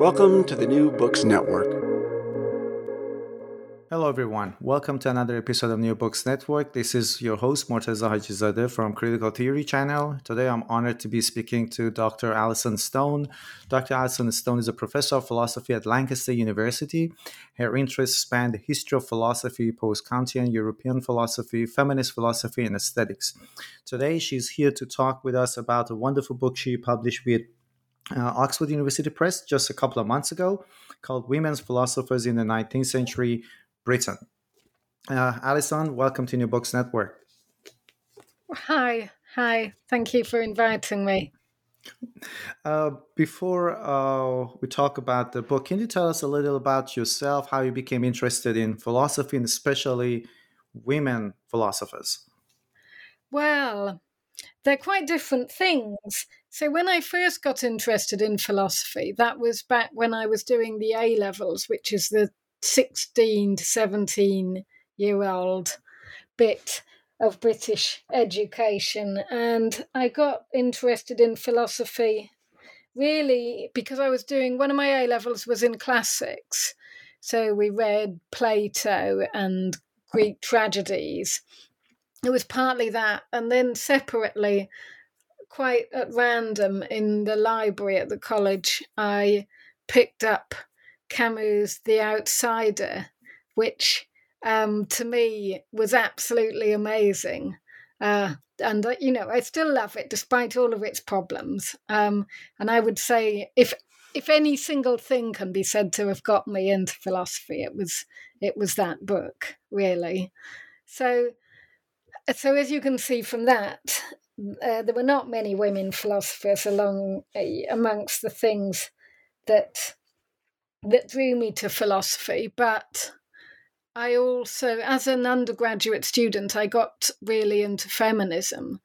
Welcome to the New Books Network. Hello, everyone. Welcome to another episode of New Books Network. This is your host, Morteza Hajizadeh from Critical Theory Channel. Today, I'm honored to be speaking to Dr. Alison Stone. Dr. Alison Stone is a professor of philosophy at Lancaster University. Her interests span the history of philosophy, post-Kantian European philosophy, feminist philosophy, and aesthetics. Today, she's here to talk with us about a wonderful book she published with uh, Oxford University Press just a couple of months ago called Women's Philosophers in the 19th Century Britain. Uh, Alison, welcome to New Books Network. Hi, hi. Thank you for inviting me. Uh, before uh, we talk about the book, can you tell us a little about yourself, how you became interested in philosophy and especially women philosophers? Well, they're quite different things. So, when I first got interested in philosophy, that was back when I was doing the A levels, which is the 16 to 17 year old bit of British education. And I got interested in philosophy really because I was doing one of my A levels was in classics. So we read Plato and Greek tragedies it was partly that, and then separately, quite at random in the library at the college, I picked up Camus' The Outsider, which um, to me was absolutely amazing. Uh, and uh, you know, I still love it despite all of its problems. Um, and I would say, if if any single thing can be said to have got me into philosophy, it was it was that book, really. So so, as you can see from that, uh, there were not many women philosophers along uh, amongst the things that that drew me to philosophy. But I also, as an undergraduate student, I got really into feminism.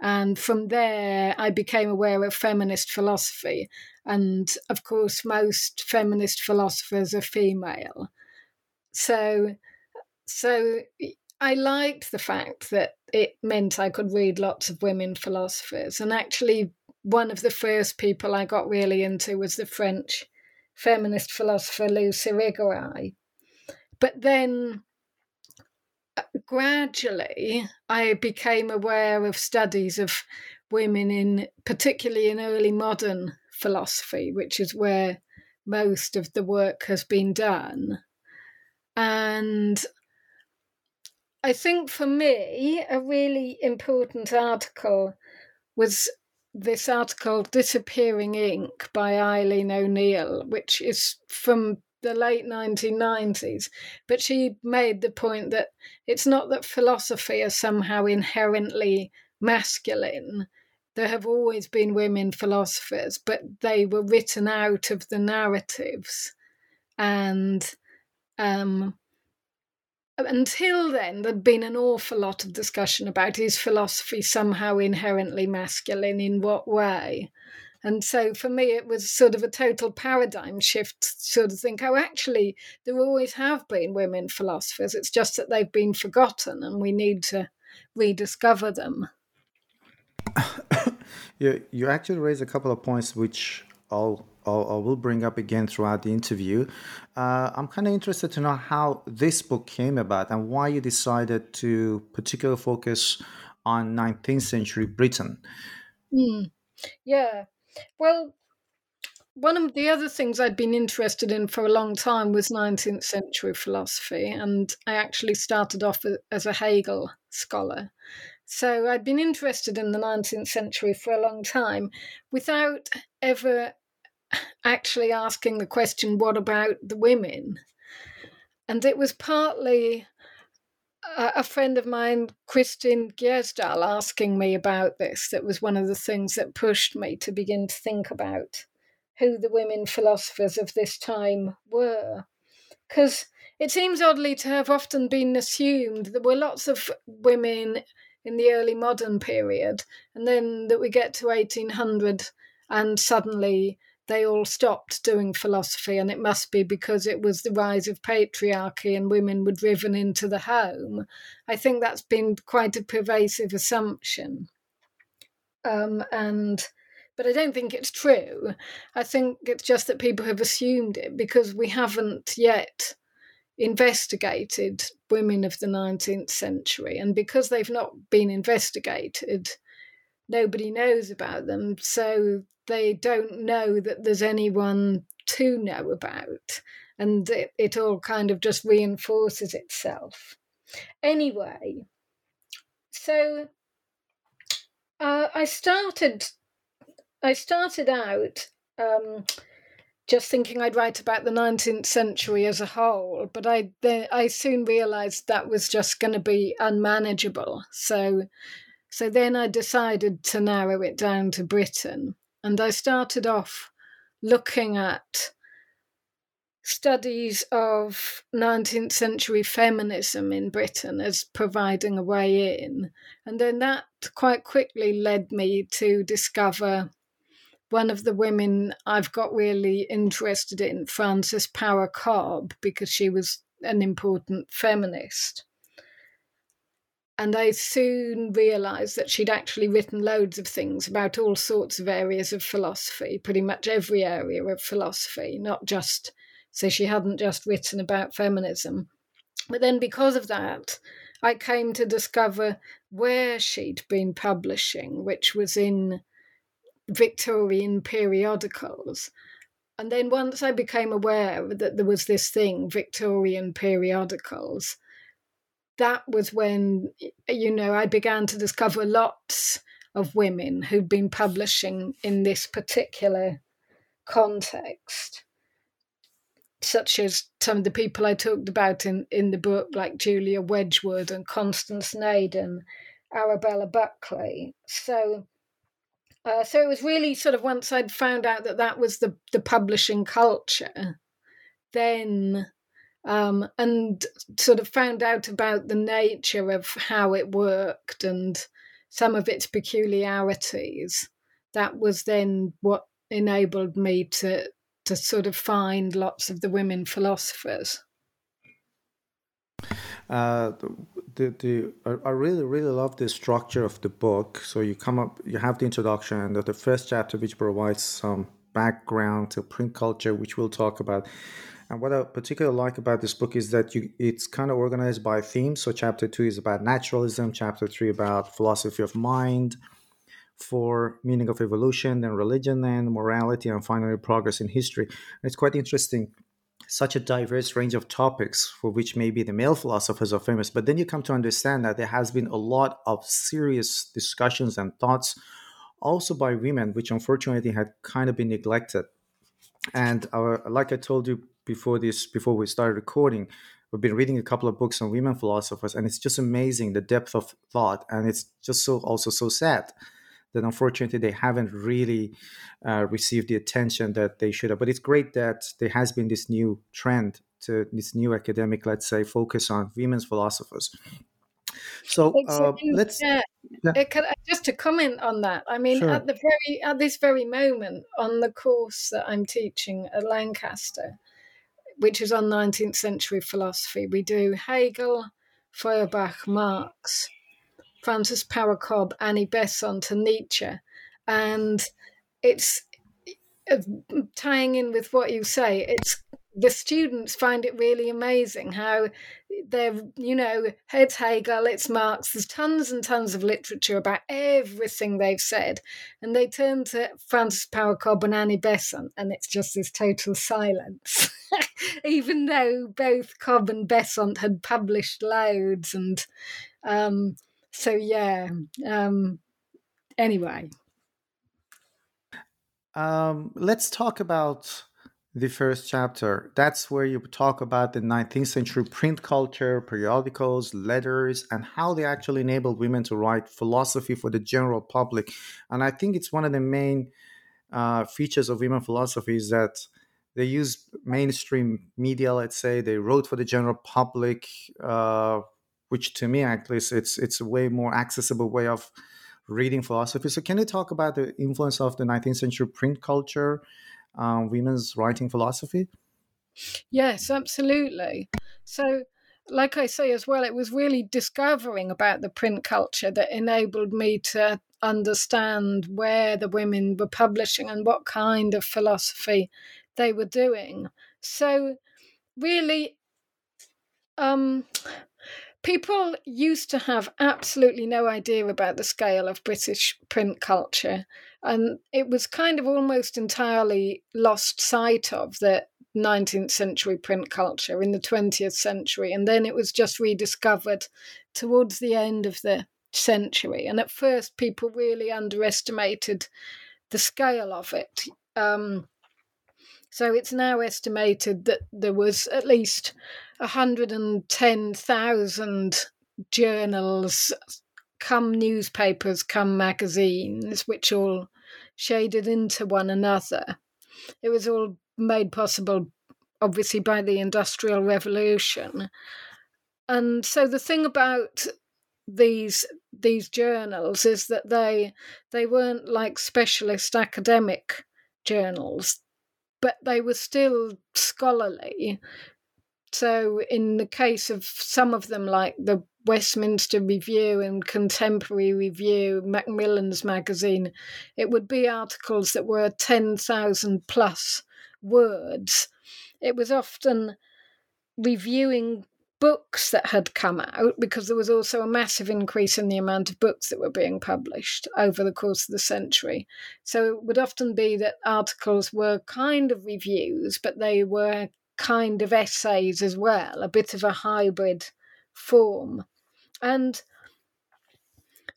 And from there, I became aware of feminist philosophy. And of course, most feminist philosophers are female. So, so I liked the fact that it meant I could read lots of women philosophers. And actually, one of the first people I got really into was the French feminist philosopher Luce Irigaray. But then uh, gradually, I became aware of studies of women in, particularly in early modern philosophy, which is where most of the work has been done. And I think for me, a really important article was this article, Disappearing Ink by Eileen O'Neill, which is from the late 1990s. But she made the point that it's not that philosophy is somehow inherently masculine. There have always been women philosophers, but they were written out of the narratives. And um, until then, there'd been an awful lot of discussion about is philosophy somehow inherently masculine? In what way? And so for me, it was sort of a total paradigm shift, sort of think, oh, actually, there always have been women philosophers. It's just that they've been forgotten and we need to rediscover them. you, you actually raised a couple of points which I'll, I will bring up again throughout the interview. Uh, I'm kind of interested to know how this book came about and why you decided to particularly focus on 19th century Britain. Mm. Yeah. Well, one of the other things I'd been interested in for a long time was 19th century philosophy, and I actually started off as a Hegel scholar. So I'd been interested in the 19th century for a long time without ever actually asking the question, what about the women? And it was partly a friend of mine, Christine Gjesdal, asking me about this. That was one of the things that pushed me to begin to think about who the women philosophers of this time were. Because it seems oddly to have often been assumed there were lots of women in the early modern period, and then that we get to 1800 and suddenly they all stopped doing philosophy, and it must be because it was the rise of patriarchy and women were driven into the home. I think that's been quite a pervasive assumption. Um, and but I don't think it's true. I think it's just that people have assumed it because we haven't yet investigated women of the 19th century. And because they've not been investigated, nobody knows about them. So they don't know that there's anyone to know about. And it, it all kind of just reinforces itself. Anyway, so uh, I started. I started out um, just thinking I'd write about the 19th century as a whole, but I I soon realised that was just going to be unmanageable. So so then I decided to narrow it down to Britain, and I started off looking at studies of 19th century feminism in Britain as providing a way in. And then that quite quickly led me to discover one of the women I've got really interested in, Frances Power Cobbe, because she was an important feminist. And I soon realised that she'd actually written loads of things about all sorts of areas of philosophy, pretty much every area of philosophy, not just, so she hadn't just written about feminism. But then because of that, I came to discover where she'd been publishing, which was in Victorian periodicals. And then once I became aware that there was this thing, Victorian periodicals, that was when, you know, I began to discover lots of women who'd been publishing in this particular context, such as some of the people I talked about in, in the book, like Julia Wedgwood and Constance Naden, Arabella Buckley. So uh, so it was really sort of once I'd found out that that was the the publishing culture, then um, and sort of found out about the nature of how it worked and some of its peculiarities. That was then what enabled me to to sort of find lots of the women philosophers. Uh, the, the I really really love the structure of the book. So you come up, you have the introduction, and the first chapter which provides some background to print culture, which we'll talk about. And what I particularly like about this book is that you it's kind of organized by themes. So chapter two is about naturalism, chapter three about philosophy of mind, four meaning of evolution, then religion, and morality, and finally progress in history. And it's quite interesting such a diverse range of topics for which maybe the male philosophers are famous. But then you come to understand that there has been a lot of serious discussions and thoughts also by women, which unfortunately had kind of been neglected. And our, like I told you before this, before we started recording, we've been reading a couple of books on women philosophers, and it's just amazing the depth of thought, and it's just so also so sad that unfortunately they haven't really uh, received the attention that they should have. But it's great that there has been this new trend to this new academic, let's say, focus on women's philosophers. So uh, let's yeah. yeah. Could, just to comment on that. I mean, sure. at the very at this very moment on the course that I'm teaching at Lancaster, which is on 19th century philosophy, we do Hegel, Feuerbach, Marx, Frances Power Cobbe, Annie Besant, and Nietzsche, and it's uh, tying in with what you say. It's the students find it really amazing how they're, you know, it's Hegel, it's Marx, there's tons and tons of literature about everything they've said. And they turn to Frances Power Cobbe and Annie Besant, and it's just this total silence. Even though both Cobbe and Besant had published loads. And um, so, yeah. Um, anyway. Um, let's talk about the first chapter. That's where you talk about the 19th century print culture, periodicals, letters, and how they actually enabled women to write philosophy for the general public. And I think it's one of the main uh, features of women philosophy is that they use mainstream media. Let's say they wrote for the general public, uh, which to me, at least, it's it's a way more accessible way of reading philosophy. So, can you talk about the influence of the 19th century print culture? Uh, women's writing philosophy? Yes, absolutely. So, like I say as well, it was really discovering about the print culture that enabled me to understand where the women were publishing and what kind of philosophy they were doing. So, really, um, people used to have absolutely no idea about the scale of British print culture. And it was kind of almost entirely lost sight of the 19th century print culture in the 20th century. And then it was just rediscovered towards the end of the century. And at first, people really underestimated the scale of it. Um, so it's now estimated that there was at least 110,000 journals, come newspapers, come magazines, which all shaded into one another. It was all made possible, obviously, by the Industrial Revolution. And so the thing about these these journals is that they they weren't like specialist academic journals but they were still scholarly so, in the case of some of them, like the Westminster Review and Contemporary Review, Macmillan's magazine, it would be articles that were 10,000 plus words. It was often reviewing books that had come out because there was also a massive increase in the amount of books that were being published over the course of the century. So it would often be that articles were kind of reviews, but they were kind of essays as well, a bit of a hybrid form. And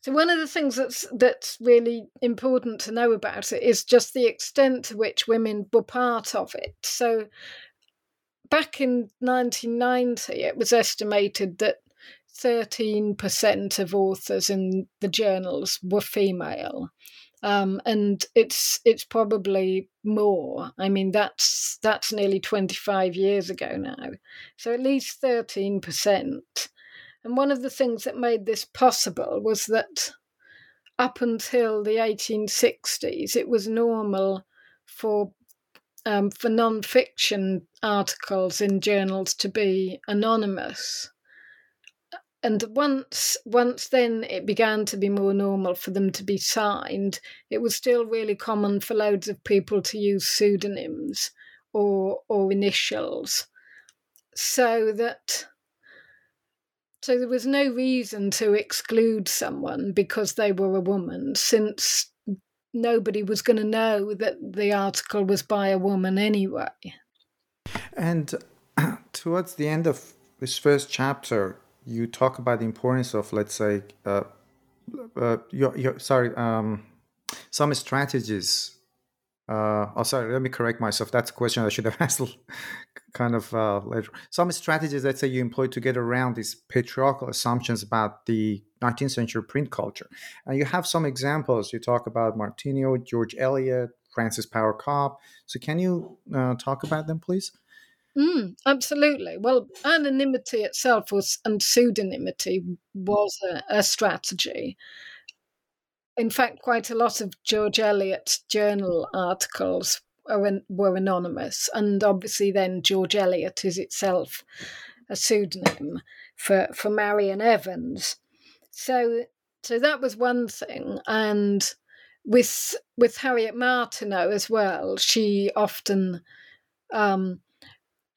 so one of the things that's that's really important to know about it is just the extent to which women were part of it. So back in 1990, it was estimated that 13% of authors in the journals were female um, and it's it's probably more. I mean, that's that's nearly twenty five years ago now, so at least thirteen percent. And one of the things that made this possible was that up until the eighteen sixties, it was normal for um, for non-fiction articles in journals to be anonymous and once once then it began to be more normal for them to be signed it was still really common for loads of people to use pseudonyms or or initials. So that so there was no reason to exclude someone because they were a woman since nobody was going to know that the article was by a woman anyway. And towards the end of this first chapter you talk about the importance of, let's say, uh, uh, your, your, sorry, um, some strategies. Uh, oh, sorry, let me correct myself. That's a question I should have asked kind of uh, later. Some strategies, let's say, you employ to get around these patriarchal assumptions about the 19th century print culture. And you have some examples. You talk about Martineau, George Eliot, Frances Power Cobbe. So can you uh, talk about them, please? Mm, absolutely. Well, anonymity itself was and pseudonymity was a, a strategy. In fact, quite a lot of George Eliot's journal articles were anonymous, and obviously, then George Eliot is itself a pseudonym for for Marian Evans. So, so that was one thing, and with with Harriet Martineau as well, she often. Um,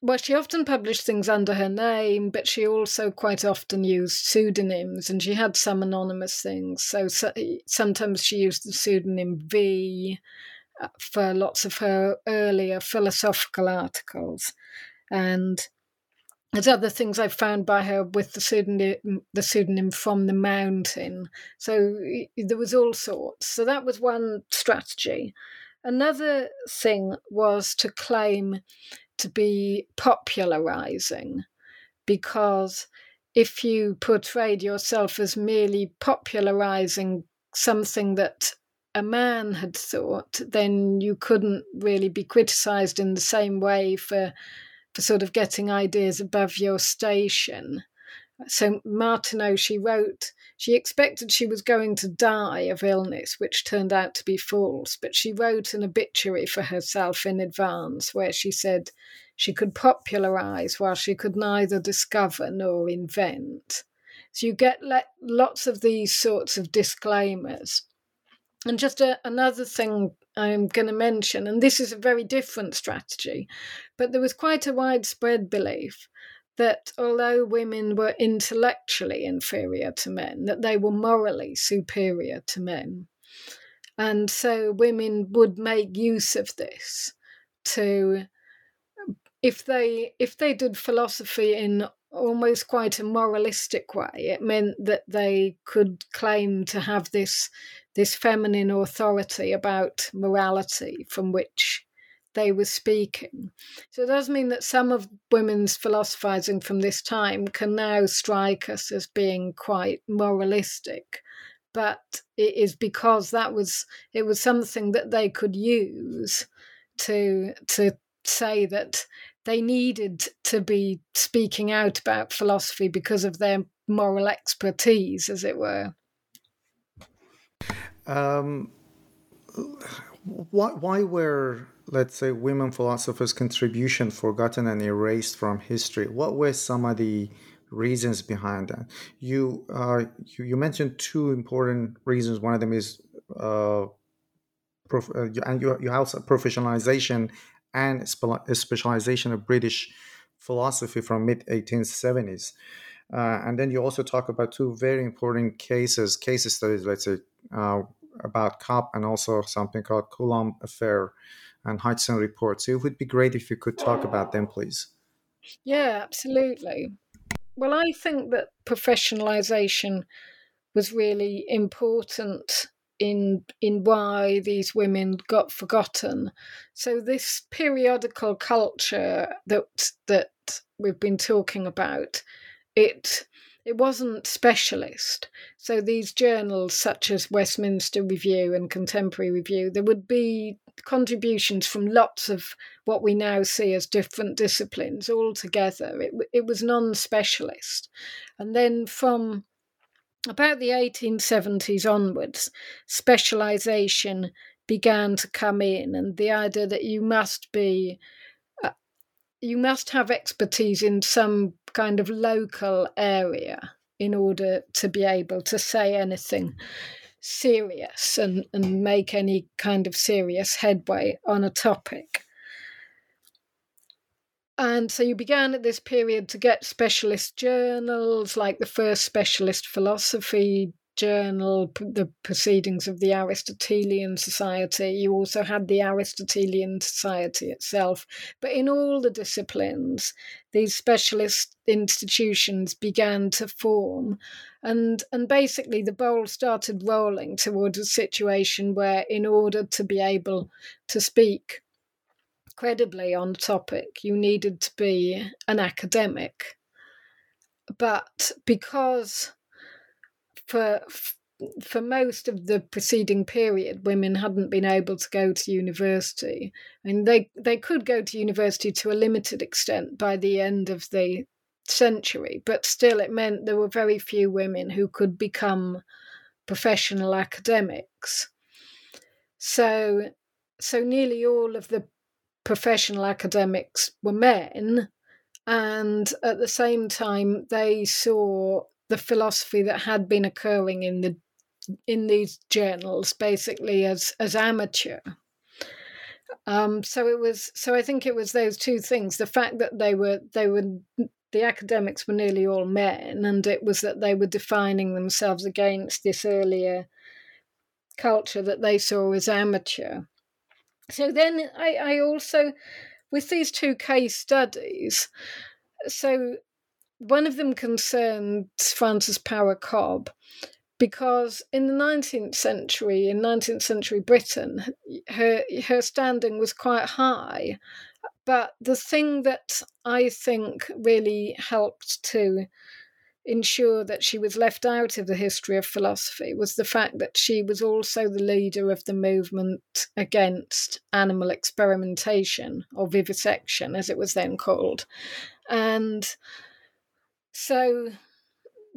well, she often published things under her name, but she also quite often used pseudonyms, and she had some anonymous things. So, so sometimes she used the pseudonym V uh, for lots of her earlier philosophical articles, and there's other things I've found by her with the pseudonym, the pseudonym from the mountain. So there was all sorts. So that was one strategy. Another thing was to claim to be popularizing because if you portrayed yourself as merely popularizing something that a man had thought, then you couldn't really be criticized in the same way for for sort of getting ideas above your station. So Martineau, she wrote, she expected she was going to die of illness, which turned out to be false, but she wrote an obituary for herself in advance where she said she could popularize while she could neither discover nor invent. So you get lots of these sorts of disclaimers. And just a, another thing I'm going to mention, and this is a very different strategy, but there was quite a widespread belief that although women were intellectually inferior to men, that they were morally superior to men. And so women would make use of this to if they if they did philosophy in almost quite a moralistic way, it meant that they could claim to have this this feminine authority about morality from which they were speaking. So it does mean that some of women's philosophizing from this time can now strike us as being quite moralistic. But it is because that was it was something that they could use to to say that they needed to be speaking out about philosophy because of their moral expertise, as it were. Um, why, why were, let's say, women philosophers' contribution forgotten and erased from history? What were some of the reasons behind that? You uh, you, you, mentioned two important reasons. One of them is uh, prof- uh, and you, you also professionalization and specialization of British philosophy from mid 1870s. Uh, and then you also talk about two very important cases, case studies, let's say, uh, about Cobbe and also something called Coulomb Affair and Hodgson Report. So it would be great if you could talk about them, please. Yeah, absolutely. Well, I think that professionalization was really important in in why these women got forgotten. So this periodical culture that that we've been talking about, it it wasn't specialist. So these journals, such as Westminster Review and Contemporary Review, there would be contributions from lots of what we now see as different disciplines all together. It, it was non specialist. And then from about the 1870s onwards, specialisation began to come in, and the idea that you must be uh, you must have expertise in some kind of local area in order to be able to say anything serious and, and make any kind of serious headway on a topic. And so you began at this period to get specialist journals, like the first specialist philosophy journal, the Proceedings of the Aristotelian Society. You also had the Aristotelian Society itself. But in all the disciplines, these specialist institutions began to form. And, and basically, the bowl started rolling towards a situation where, in order to be able to speak credibly on topic, you needed to be an academic. But because for for most of the preceding period, women hadn't been able to go to university, I and they they could go to university to a limited extent by the end of the century, but still, it meant there were very few women who could become professional academics. So, so nearly all of the professional academics were men, and at the same time, they saw the philosophy that had been occurring in the in these journals basically as as amateur. Um, so it was. So I think it was those two things: the fact that they were they were the academics were nearly all men, and it was that they were defining themselves against this earlier culture that they saw as amateur. So then I, I also, with these two case studies, so one of them concerned Frances Power Cobbe because in the 19th century, in 19th century Britain, her her standing was quite high. But the thing that I think really helped to ensure that she was left out of the history of philosophy was the fact that she was also the leader of the movement against animal experimentation or vivisection, as it was then called. And so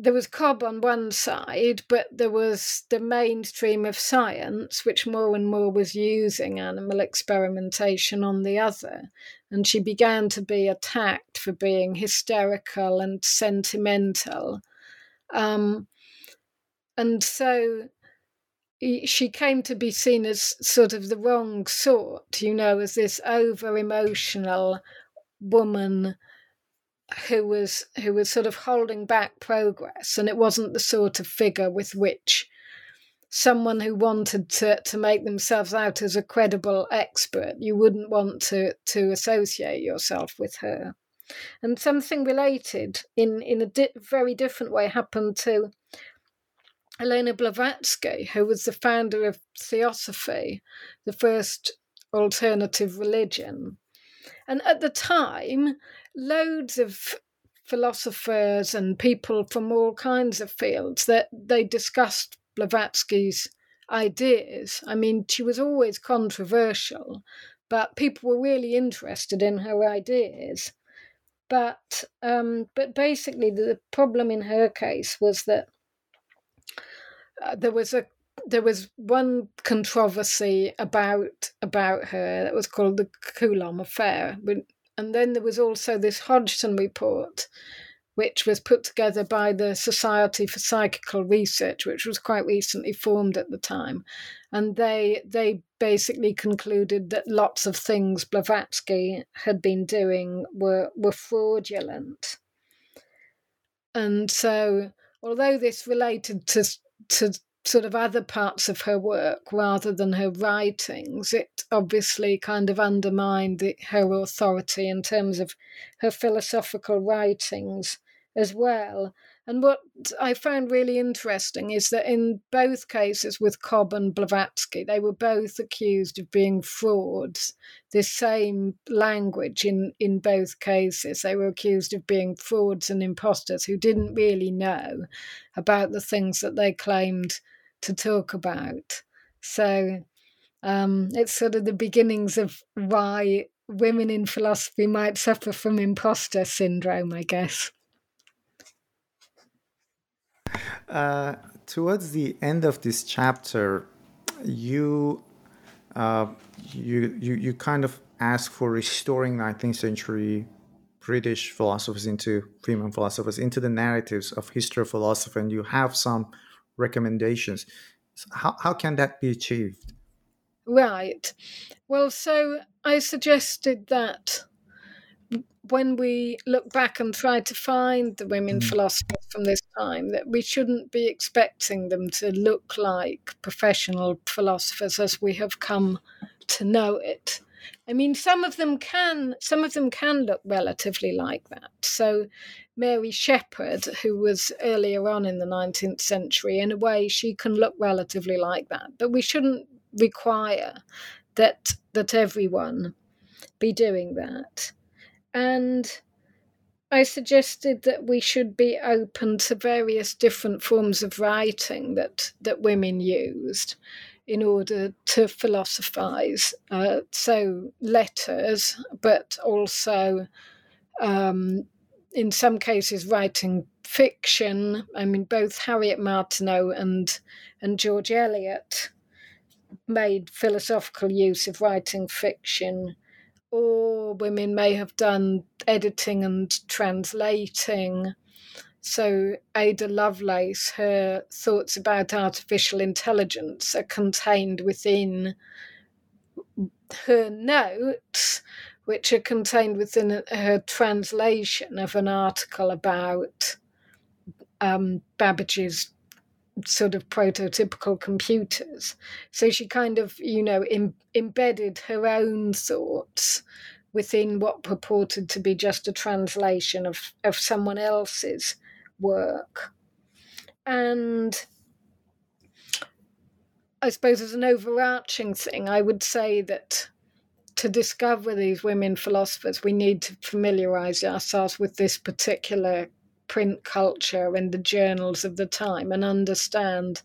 there was Cobbe on one side, but there was the mainstream of science, which more and more was using animal experimentation on the other. And she began to be attacked for being hysterical and sentimental. Um, and so she came to be seen as sort of the wrong sort, you know, as this over emotional woman who was who was sort of holding back progress, and it wasn't the sort of figure with which someone who wanted to, to make themselves out as a credible expert, you wouldn't want to to associate yourself with her. And something related in in a di- very different way happened to Elena Blavatsky, who was the founder of Theosophy, the first alternative religion. And at the time, loads of philosophers and people from all kinds of fields that they discussed Blavatsky's ideas. I mean, she was always controversial, but people were really interested in her ideas. But um, but basically, the problem in her case was that uh, there was a there was one controversy about about her that was called the Coulomb affair, and then there was also this Hodgson report, which was put together by the Society for Psychical Research, which was quite recently formed at the time. And they they basically concluded that lots of things Blavatsky had been doing were were fraudulent. And so, although this related to to sort of other parts of her work rather than her writings, it obviously kind of undermined the, her authority in terms of her philosophical writings as well. And what I found really interesting is that in both cases with Cobbe and Blavatsky, they were both accused of being frauds. The same language in, in both cases. They were accused of being frauds and imposters who didn't really know about the things that they claimed to talk about. So um, it's sort of the beginnings of why women in philosophy might suffer from imposter syndrome, I guess. Uh, towards the end of this chapter, you uh, you, you you kind of ask for restoring 19th century British philosophers into female philosophers into the narratives of history of philosophy, and you have some recommendations. How, how can that be achieved? Right. Well, so I suggested that when we look back and try to find the women mm. philosophers from this time, that we shouldn't be expecting them to look like professional philosophers as we have come to know it. I mean, some of them can some of them can look relatively like that. So, Mary Shepherd, who was earlier on in the nineteenth century, in a way, she can look relatively like that. But we shouldn't require that that everyone be doing that. And I suggested that we should be open to various different forms of writing that, that women used in order to philosophize. Uh, so, letters, but also um, in some cases writing fiction. I mean, both Harriet Martineau and, and George Eliot made philosophical use of writing fiction or women may have done editing and translating. So, Ada Lovelace, her thoughts about artificial intelligence are contained within her notes, which are contained within her translation of an article about um, Babbage's sort of prototypical computers. So she kind of, you know, Im- embedded her own thoughts within what purported to be just a translation of, of someone else's work. And I suppose as an overarching thing, I would say that to discover these women philosophers, we need to familiarize ourselves with this particular print culture and the journals of the time and understand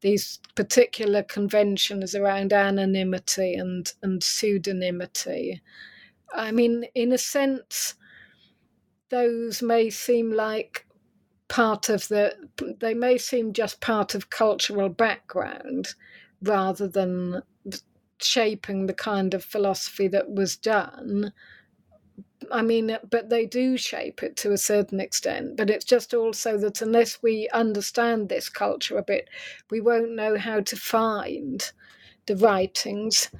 these particular conventions around anonymity and, and pseudonymity. I mean, in a sense, those may seem like part of the, they may seem just part of cultural background rather than shaping the kind of philosophy that was done. I mean, but they do shape it to a certain extent. But it's just also that unless we understand this culture a bit, we won't know how to find the writings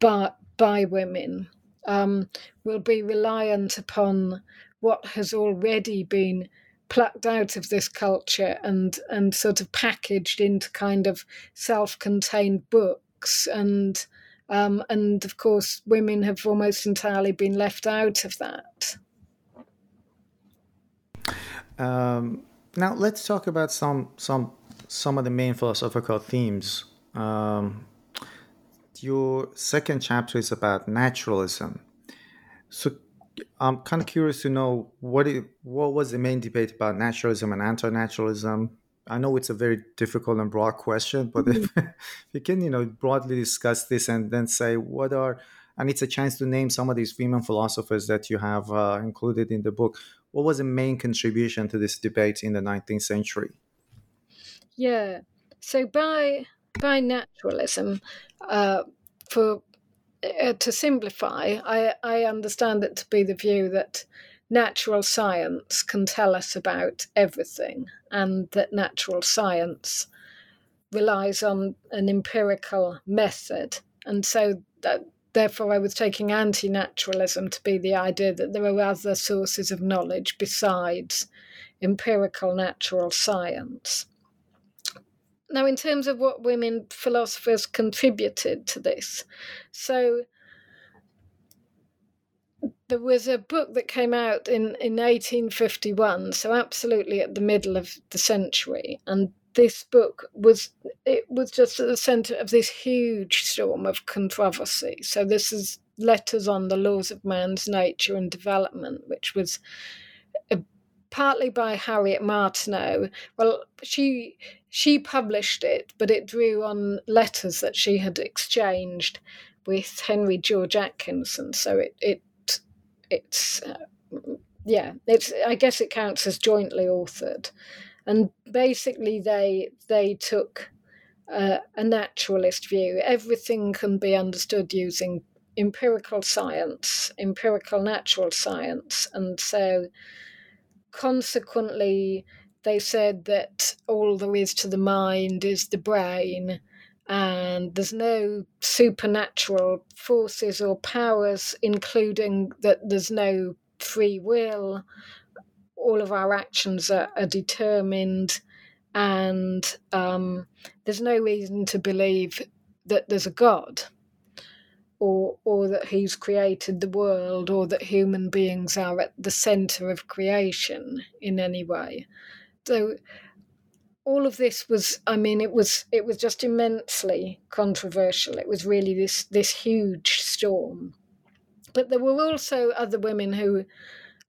by, by women. Um, we'll be reliant upon what has already been plucked out of this culture and and sort of packaged into kind of self-contained books and um, and of course, women have almost entirely been left out of that. Um, now let's talk about some some some of the main philosophical themes. Um, your second chapter is about naturalism. So I'm kind of curious to know what it, what was the main debate about naturalism and anti-naturalism I know it's a very difficult and broad question, but mm-hmm. if, if you can, you know, broadly discuss this and then say what are, and it's a chance to name some of these female philosophers that you have uh, included in the book. What was the main contribution to this debate in the 19th century? Yeah. So by by naturalism, uh, for uh, to simplify, I, I understand it to be the view that natural science can tell us about everything, and that natural science relies on an empirical method. And so, that, therefore, I was taking anti naturalism to be the idea that there are other sources of knowledge besides empirical natural science. Now, in terms of what women philosophers contributed to this, so there was a book that came out in, in 1851, so absolutely at the middle of the century, and this book was it was just at the center of this huge storm of controversy. So this is letters on the laws of man's nature and development, which was uh, partly by Harriet Martineau. Well, she she published it, but it drew on letters that she had exchanged with Henry George Atkinson. So it, it it's uh, yeah, it's I guess it counts as jointly authored, and basically they they took uh, a naturalist view. Everything can be understood using empirical science, empirical natural science, and so consequently they said that all there is to the mind is the brain and there's no supernatural forces or powers, including that there's no free will. All of our actions are, are determined, and um, there's no reason to believe that there's a God. Or, or that he's created the world, or that human beings are at the center of creation in any way. So, all of this was i mean it was it was just immensely controversial it was really this this huge storm but there were also other women who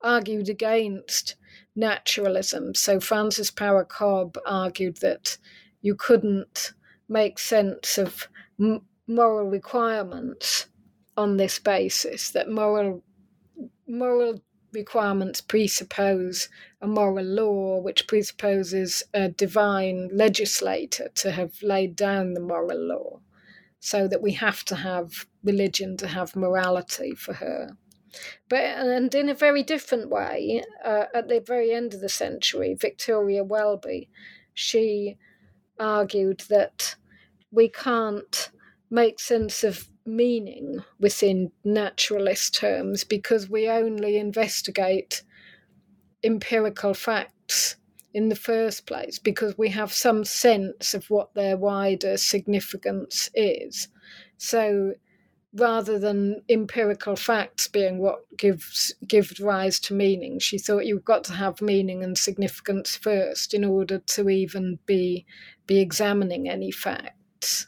argued against naturalism. So Frances Power Cobbe argued that you couldn't make sense of m- moral requirements on this basis, that moral moral requirements presuppose a moral law, which presupposes a divine legislator to have laid down the moral law, so that we have to have religion to have morality for her. But and in a very different way, uh, at the very end of the century, Victoria Welby, she argued that we can't make sense of meaning within naturalist terms because we only investigate empirical facts in the first place because we have some sense of what their wider significance is. So rather than empirical facts being what gives gives rise to meaning, she thought you've got to have meaning and significance first in order to even be be examining any facts.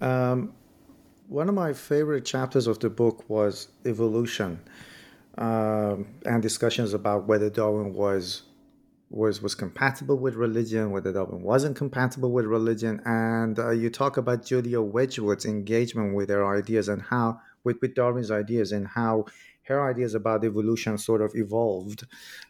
Um, one of my favorite chapters of the book was evolution um, and discussions about whether Darwin was was was compatible with religion, whether Darwin wasn't compatible with religion, and uh, you talk about Julia Wedgwood's engagement with her ideas and how with, with Darwin's ideas and how her ideas about evolution sort of evolved.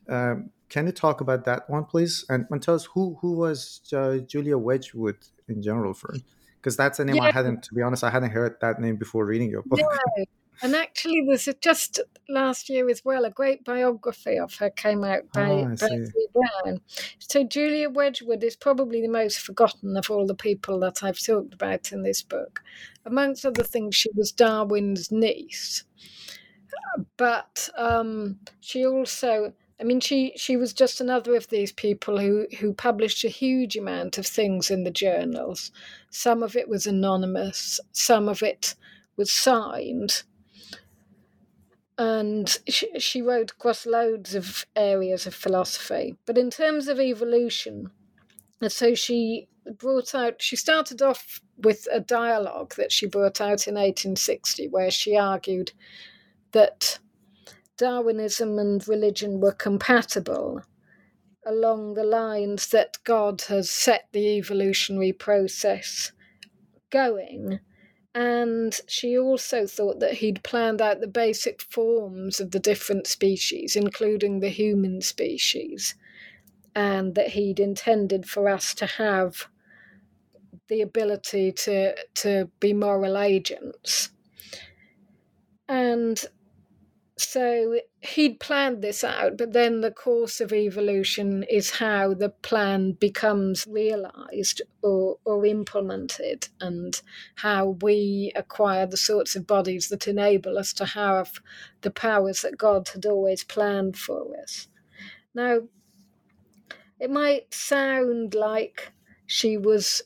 Um, can you talk about that one, please? And, and tell us who who was uh, Julia Wedgwood in general first because that's a name yeah. I hadn't, to be honest, I hadn't heard that name before reading your book. No. And actually, there's just last year as well a great biography of her came out by oh, Brown. So Julia Wedgwood is probably the most forgotten of all the people that I've talked about in this book. Amongst other things, she was Darwin's niece, but um, she also I mean, she she was just another of these people who who published a huge amount of things in the journals. Some of it was anonymous, some of it was signed, and she, she wrote across loads of areas of philosophy. But in terms of evolution, uh, so she brought out. She started off with a dialogue that she brought out in 1860, where she argued that Darwinism and religion were compatible along the lines that God has set the evolutionary process going. And she also thought that he'd planned out the basic forms of the different species, including the human species, and that he'd intended for us to have the ability to, to be moral agents. And so he'd planned this out, but then the course of evolution is how the plan becomes realized or, or implemented, and how we acquire the sorts of bodies that enable us to have the powers that God had always planned for us. Now, it might sound like she was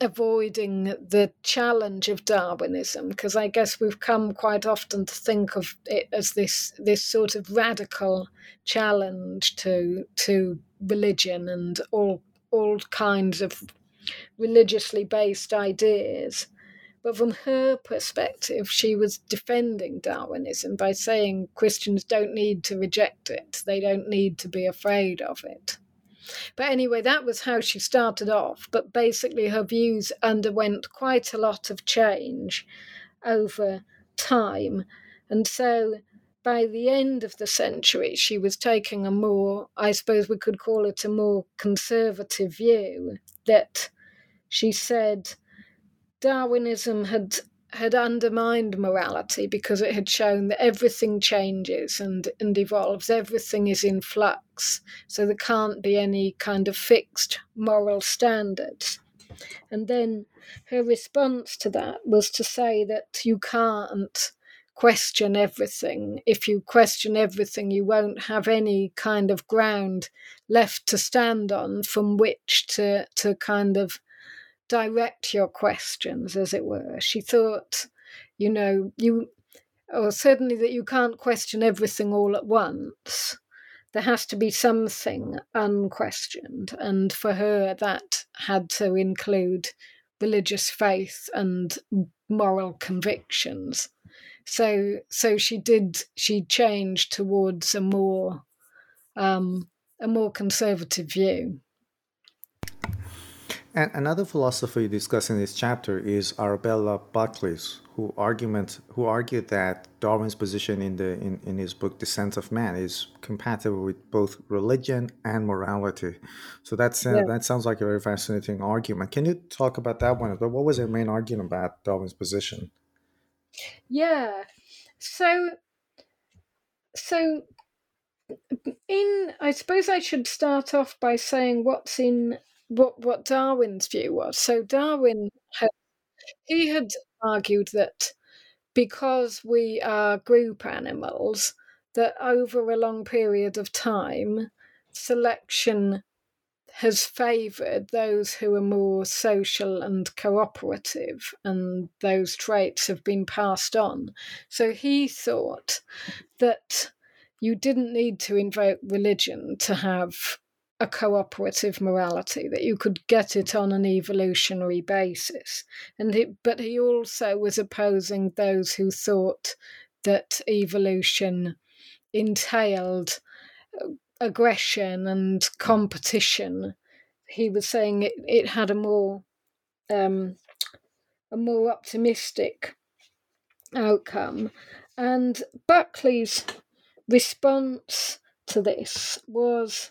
avoiding the challenge of Darwinism because I guess we've come quite often to think of it as this this sort of radical challenge to to religion and all all kinds of religiously based ideas. But from her perspective, she was defending Darwinism by saying Christians don't need to reject it, they don't need to be afraid of it. But anyway, that was how she started off. But basically, her views underwent quite a lot of change over time. And so by the end of the century, she was taking a more, I suppose we could call it a more conservative view that she said Darwinism had had undermined morality because it had shown that everything changes and, and evolves, everything is in flux, so there can't be any kind of fixed moral standards. And then her response to that was to say that you can't question everything. If you question everything, you won't have any kind of ground left to stand on from which to to kind of direct your questions, as it were. She thought, you know, you or certainly that you can't question everything all at once. There has to be something unquestioned, and for her, that had to include religious faith and moral convictions. So, so she did. She changed towards a more, um, a more conservative view. And another philosopher you discuss in this chapter is Arabella Buckley's, who argument who argued that Darwin's position in the in, in his book Descent of Man is compatible with both religion and morality. So that's uh, yeah. that sounds like a very fascinating argument. Can you talk about that one? But what was their main argument about Darwin's position? Yeah. So so in I suppose I should start off by saying what's in what what Darwin's view was. So Darwin had he had argued that because we are group animals, that over a long period of time, selection has favoured those who are more social and cooperative, and those traits have been passed on. So he thought that you didn't need to invoke religion to have a cooperative morality that you could get it on an evolutionary basis. And he, but he also was opposing those who thought that evolution entailed uh, aggression and competition. He was saying it, it had a more um, a more optimistic outcome. And buckley's response to this was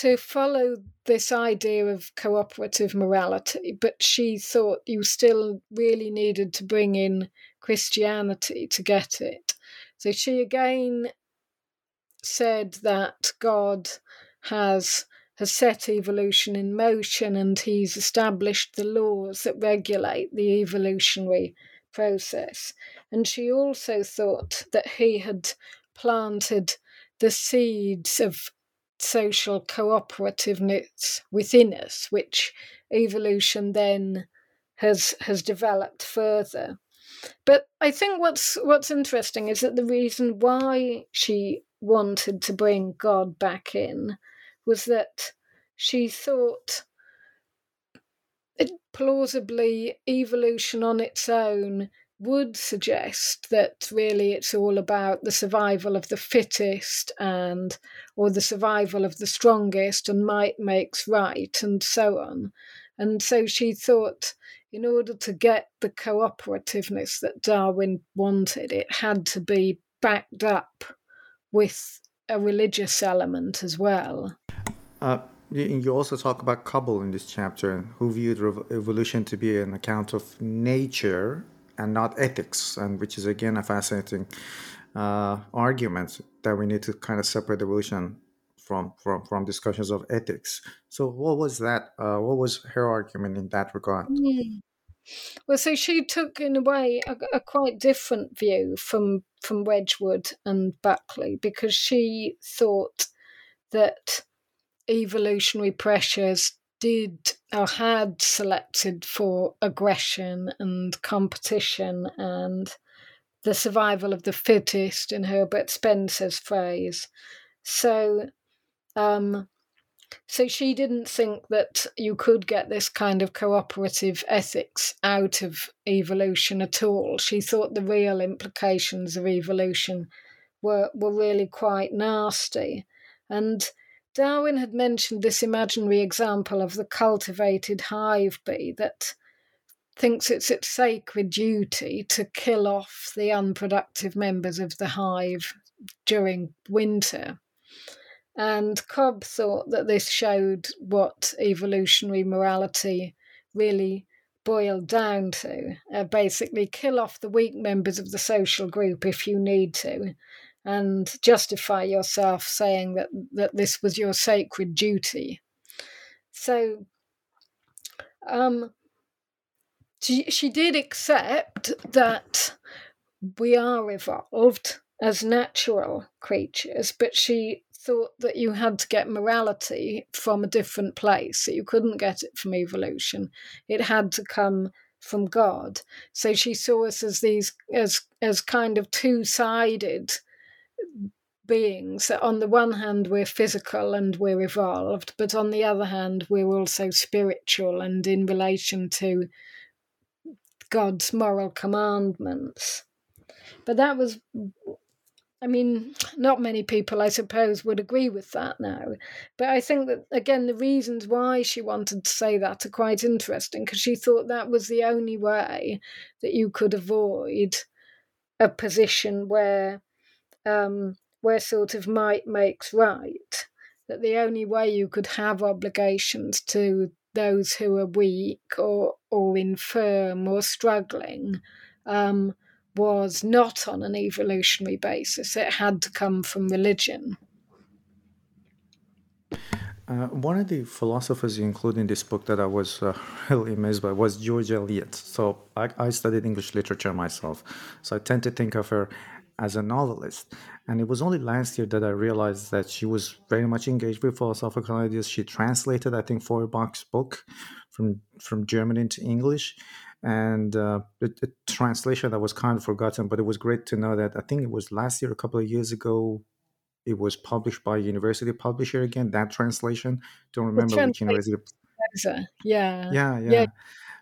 to follow this idea of cooperative morality, but she thought you still really needed to bring in Christianity to get it. So she again said that God has has set evolution in motion and he's established the laws that regulate the evolutionary process. And she also thought that he had planted the seeds of social cooperativeness within us, which evolution then has has developed further. But I think what's what's interesting is that the reason why she wanted to bring God back in was that she thought plausibly evolution on its own would suggest that really it's all about the survival of the fittest and or the survival of the strongest and might makes right and so on. And so she thought in order to get the cooperativeness that darwin wanted it had to be backed up with a religious element as well. Uh, you also talk about Cobbe in this chapter, who viewed evolution to be an account of nature and not ethics, and which is again a fascinating uh, argument that we need to kind of separate evolution from from from discussions of ethics. So, what was that? Uh, what was her argument in that regard? Mm. Well, so she took, in a way, a, a, quite different view from from Wedgwood and Buckley because she thought that evolutionary pressures did or had selected for aggression and competition and the survival of the fittest, in Herbert Spencer's phrase. So, um, so she didn't think that you could get this kind of cooperative ethics out of evolution at all. She thought the real implications of evolution were were really quite nasty, and Darwin had mentioned this imaginary example of the cultivated hive bee that thinks it's its sacred duty to kill off the unproductive members of the hive during winter. And Cobbe thought that this showed what evolutionary morality really boiled down to. Uh, basically, kill off the weak members of the social group if you need to, and justify yourself saying that, that this was your sacred duty. So um, she, she did accept that we are evolved as natural creatures, but she thought that you had to get morality from a different place, that you couldn't get it from evolution. It had to come from God. So she saw us as these as as kind of two-sided beings on the one hand we're physical and we're evolved, but on the other hand we're also spiritual and in relation to God's moral commandments. But that was I mean, not many people, I suppose, would agree with that now. But I think that, again, the reasons why she wanted to say that are quite interesting because she thought that was the only way that you could avoid a position where, um, where sort of might makes right. That the only way you could have obligations to those who are weak or, or infirm or struggling um, was not on an evolutionary basis, it had to come from religion. Uh, one of the philosophers you include in this book that I was uh, really amazed by was George Eliot. So I, I, studied English literature myself, so I tend to think of her as a novelist. And it was only last year that I realized that she was very much engaged with philosophical ideas. She translated, I think, Feuerbach's book from from German into English, and uh, a, a, translation that was kind of forgotten, but it was great to know that I think it was last year, a couple of years ago, it was published by a university publisher again. That translation, don't remember which university. Yeah. yeah, yeah, yeah.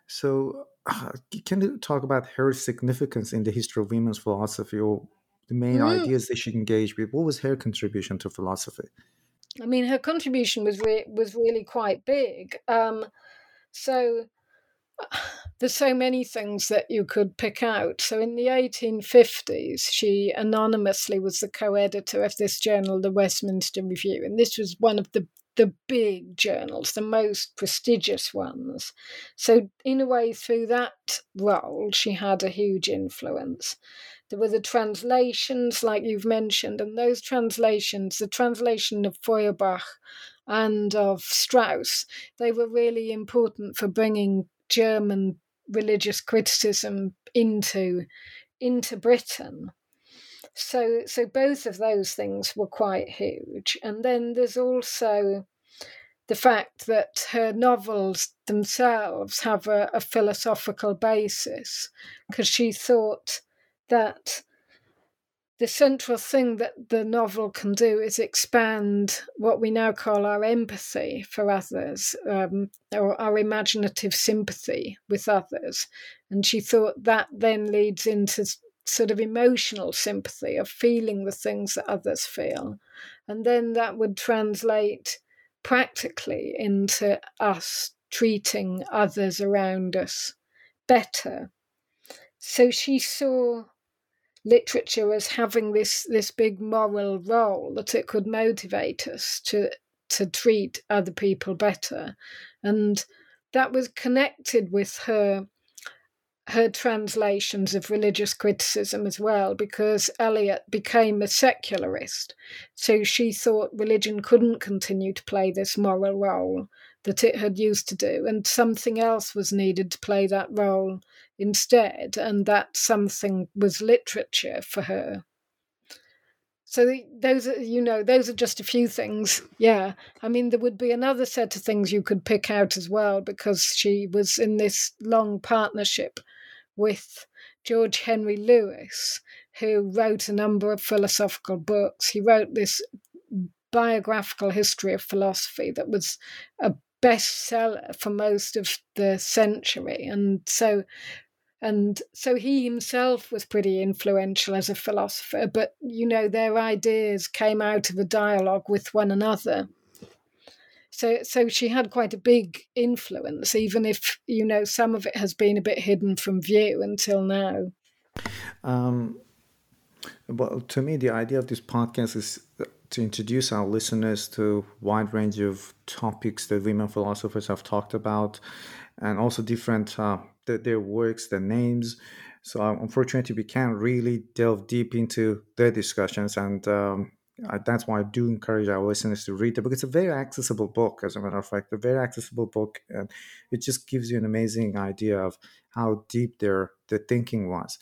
So, uh, can you talk about her significance in the history of women's philosophy, or the main mm. ideas that she engaged with? What was her contribution to philosophy? I mean, her contribution was re- was really quite big. Um, so there's so many things that you could pick out. So in the 1850s, she anonymously was the co-editor of this journal, the Westminster Review, and this was one of the the big journals, the most prestigious ones. So in a way, through that role, she had a huge influence. There were the translations, like you've mentioned, and those translations, the translation of Feuerbach and of Strauss, they were really important for bringing German religious criticism into into Britain. So so both of those things were quite huge. And then there's also the fact that her novels themselves have a, a philosophical basis, because she thought that the central thing that the novel can do is expand what we now call our empathy for others, um, or our imaginative sympathy with others. And she thought that then leads into sort of emotional sympathy of feeling the things that others feel. And then that would translate practically into us treating others around us better. So she saw literature as having this this big moral role that it could motivate us to to treat other people better. And that was connected with her her translations of religious criticism as well because Eliot became a secularist so she thought religion couldn't continue to play this moral role that it had used to do and something else was needed to play that role instead, and that something was literature for her. So those are, you know, those are just a few things. Yeah. I mean, there would be another set of things you could pick out as well because she was in this long partnership with George Henry Lewes, who wrote a number of philosophical books. He wrote this biographical history of philosophy that was a bestseller for most of the century. And so and so he himself was pretty influential as a philosopher, but you know, their ideas came out of a dialogue with one another. So, so she had quite a big influence, even if you know some of it has been a bit hidden from view until now. Um, well, to me, the idea of this podcast is to introduce our listeners to a wide range of topics that women philosophers have talked about, and also different uh, the, their works, their names. So unfortunately, we can't really delve deep into their discussions, and um, I, that's why I do encourage our listeners to read the book. It's a very accessible book, as a matter of fact, a very accessible book, and it just gives you an amazing idea of how deep their their thinking was.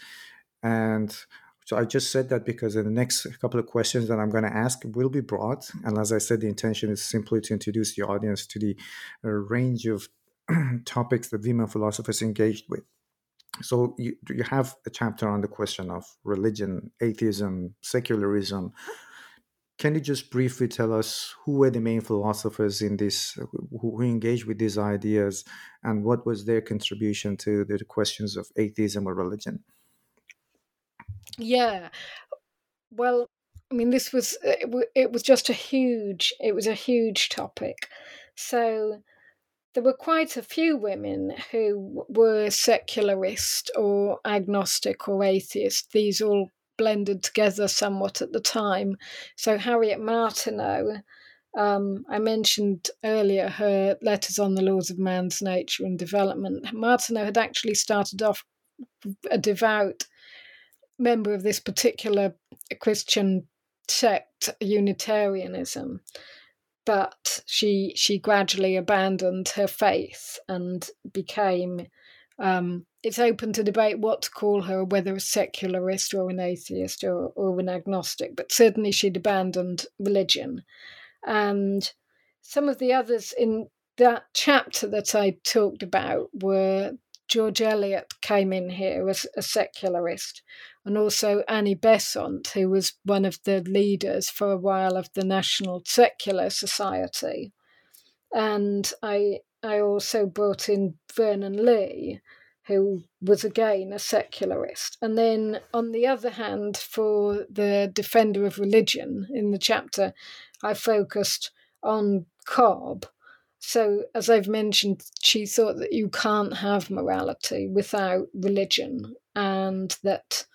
And so I just said that because in the next couple of questions that I'm going to ask will be broad. And as I said, the intention is simply to introduce the audience to the uh, range of topics that women philosophers engaged with. So you, you have a chapter on the question of religion, atheism, secularism. Can you just briefly tell us who were the main philosophers in this, who engaged with these ideas, and what was their contribution to the questions of atheism or religion? Yeah. Well, I mean, this was it was just a huge it was a huge topic. So there were quite a few women who were secularist or agnostic or atheist. These all blended together somewhat at the time. So Harriet Martineau, um, I mentioned earlier her letters on the laws of man's nature and development. Martineau had actually started off a devout member of this particular Christian sect, Unitarianism, but she she gradually abandoned her faith and became. Um, it's open to debate what to call her, whether a secularist or an atheist or, or an agnostic, but certainly she'd abandoned religion. And some of the others in that chapter that I talked about were George Eliot came in here as a secularist, and also Annie Besant, who was one of the leaders for a while of the National Secular Society. And I I also brought in Vernon Lee, who was again a secularist. And then on the other hand, for the defender of religion in the chapter, I focused on Cobbe so, as I've mentioned, she thought that you can't have morality without religion, and that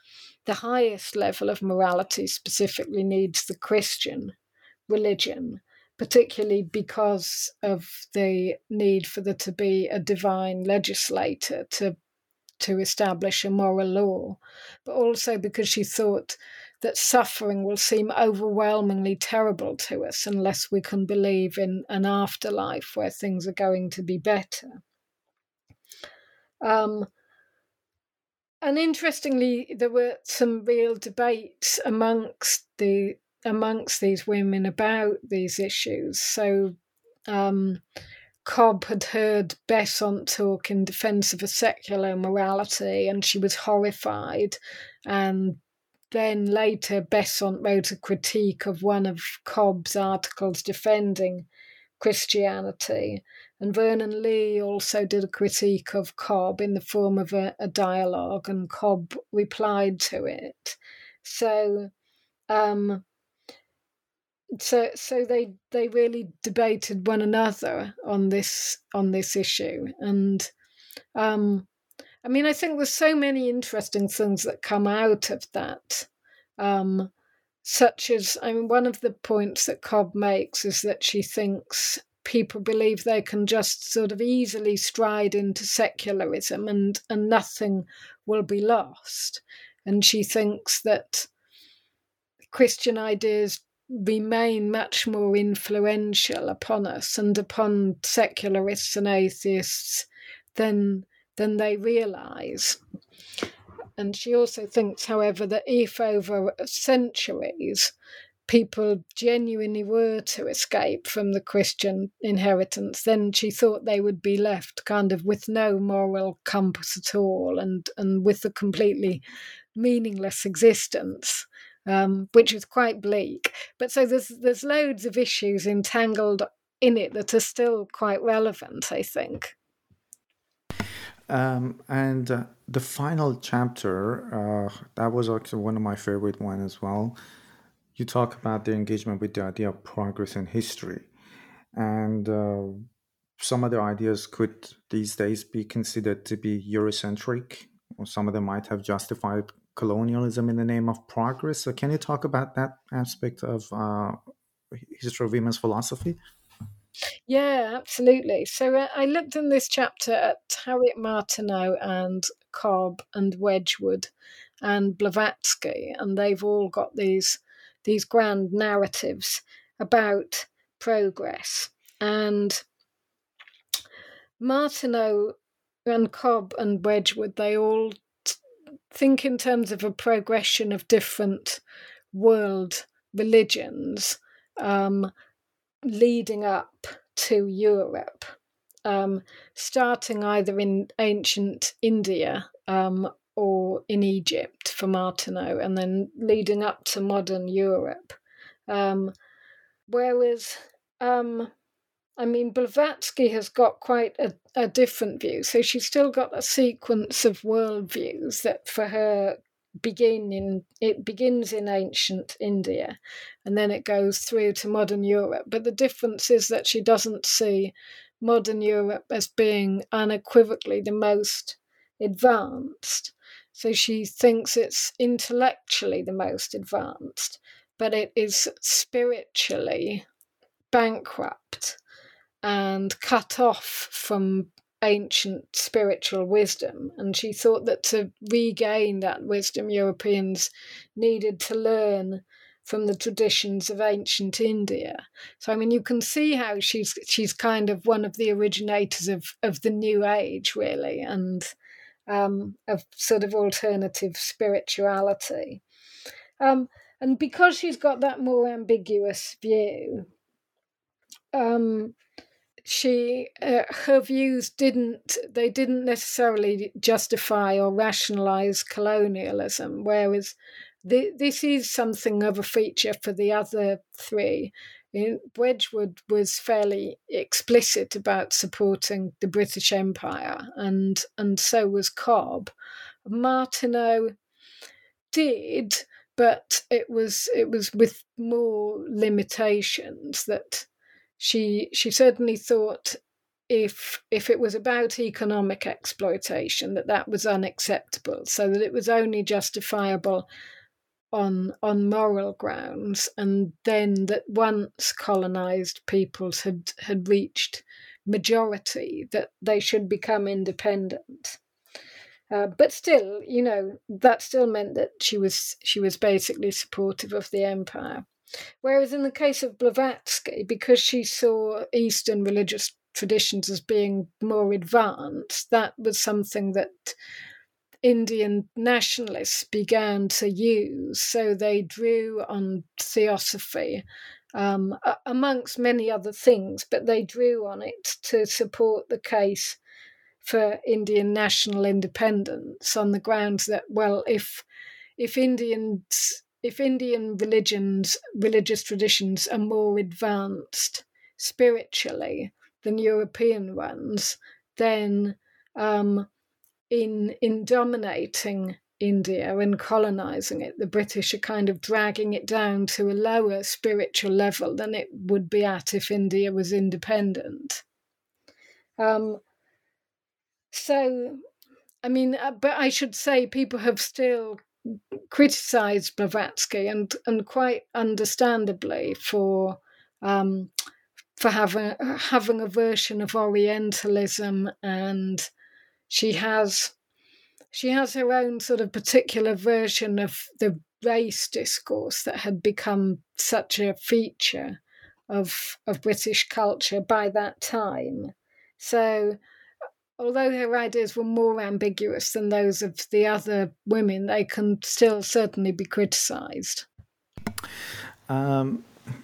the highest level of morality specifically needs the Christian religion, particularly because of the need for there to be a divine legislator to to establish a moral law, but also because she thought that suffering will seem overwhelmingly terrible to us unless we can believe in an afterlife where things are going to be better. Um, and interestingly, there were some real debates amongst the amongst these women about these issues. So um, Cobbe had heard Besant talk in defense of a secular morality, and she was horrified. And then later, Besant wrote a critique of one of Cobbe's articles defending Christianity. And Vernon Lee also did a critique of Cobbe in the form of a, a dialogue, and Cobbe replied to it. So, um, so so they they really debated one another on this on this issue, and um, I mean, I think there's so many interesting things that come out of that. Um, such as, I mean, one of the points that Cobbe makes is that she thinks people believe they can just sort of easily stride into secularism and, and nothing will be lost. And she thinks that Christian ideas remain much more influential upon us and upon secularists and atheists than than they realize. And she also thinks, however, that if over centuries people genuinely were to escape from the Christian inheritance, then she thought they would be left kind of with no moral compass at all and, and with a completely meaningless existence. Um, which is quite bleak. But so there's there's loads of issues entangled in it that are still quite relevant, I think. Um, and uh, the final chapter, uh, that was actually one of my favorite one as well. You talk about the engagement with the idea of progress in history, and uh, some other ideas could these days be considered to be Eurocentric, or some of them might have justified colonialism in the name of progress. So, can you talk about that aspect of uh, history of women's philosophy? Yeah, absolutely. So uh, I looked in this chapter at Harriet Martineau and Cobbe and Wedgwood and Blavatsky, and they've all got these these grand narratives about progress. And Martineau and Cobbe and Wedgwood, they all think in terms of a progression of different world religions um, leading up to Europe, um, starting either in ancient India um, or in Egypt for Martineau, and then leading up to modern Europe. Um, whereas, um, I mean, Blavatsky has got quite a, a different view. So she's still got a sequence of worldviews that for her begin in it begins in ancient India and then it goes through to modern Europe. But the difference is that she doesn't see modern Europe as being unequivocally the most advanced. So she thinks it's intellectually the most advanced, but it is spiritually bankrupt and cut off from ancient spiritual wisdom. And she thought that to regain that wisdom, Europeans needed to learn from the traditions of ancient India. So I mean, you can see how she's she's kind of one of the originators of of the New Age, really, and um, of sort of alternative spirituality. Um, and because she's got that more ambiguous view, um, she uh, her views didn't they didn't necessarily justify or rationalize colonialism, whereas th- this is something of a feature for the other three. Wedgwood was fairly explicit about supporting the British Empire, and and so was Cobbe. Martineau did, but it was it was with more limitations. That she she certainly thought if if it was about economic exploitation that that was unacceptable, so that it was only justifiable on on moral grounds, and then that once colonized peoples had had reached majority, that they should become independent. Uh, but still, you know, that still meant that she was she was basically supportive of the empire. Whereas in the case of Blavatsky, because she saw Eastern religious traditions as being more advanced, that was something that Indian nationalists began to use. So they drew on theosophy, um, amongst many other things, but they drew on it to support the case for Indian national independence on the grounds that, well, if if Indians if Indian religions religious traditions are more advanced spiritually than European ones, then um, in in dominating India and colonizing it, the British are kind of dragging it down to a lower spiritual level than it would be at if India was independent. Um, so, I mean, uh, but I should say people have still criticized Blavatsky and and quite understandably for um, for having having a version of Orientalism and she has she has her own sort of particular version of the race discourse that had become such a feature of of British culture by that time. So although her ideas were more ambiguous than those of the other women, they can still certainly be criticized. Um,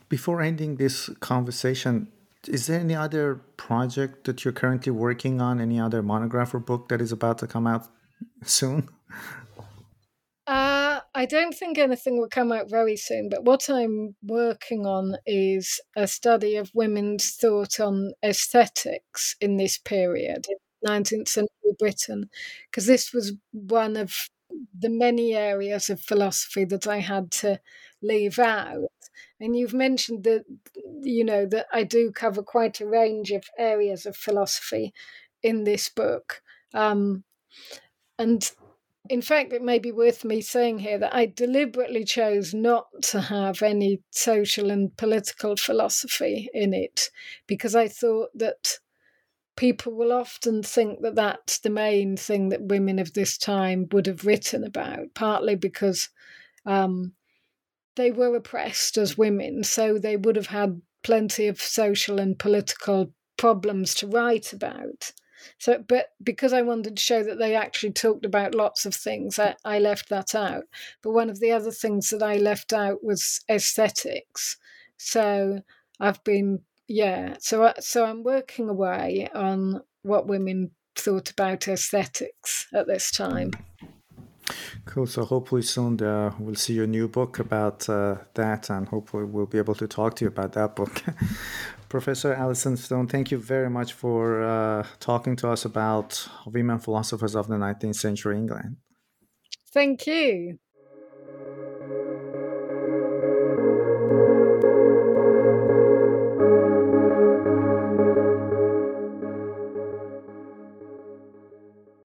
before ending this conversation, is there any other project that you're currently working on? Any other monograph or book that is about to come out soon? Uh, I don't think anything will come out very soon, but what I'm working on is a study of women's thought on aesthetics in this period, in 19th century Britain, because this was one of the many areas of philosophy that I had to leave out. And you've mentioned that, you know, that I do cover quite a range of areas of philosophy in this book. Um, and in fact, it may be worth me saying here that I deliberately chose not to have any social and political philosophy in it because I thought that people will often think that that's the main thing that women of this time would have written about, partly because um, they were oppressed as women, so they would have had plenty of social and political problems to write about. So, but because I wanted to show that they actually talked about lots of things, I, I left that out. But one of the other things that I left out was aesthetics. So I've been, yeah. So, so I'm working away on what women thought about aesthetics at this time. Cool. So hopefully soon uh, we'll see your new book about uh, that, and hopefully we'll be able to talk to you about that book. Professor Alison Stone, thank you very much for uh, talking to us about women philosophers of the 19th century England. Thank you.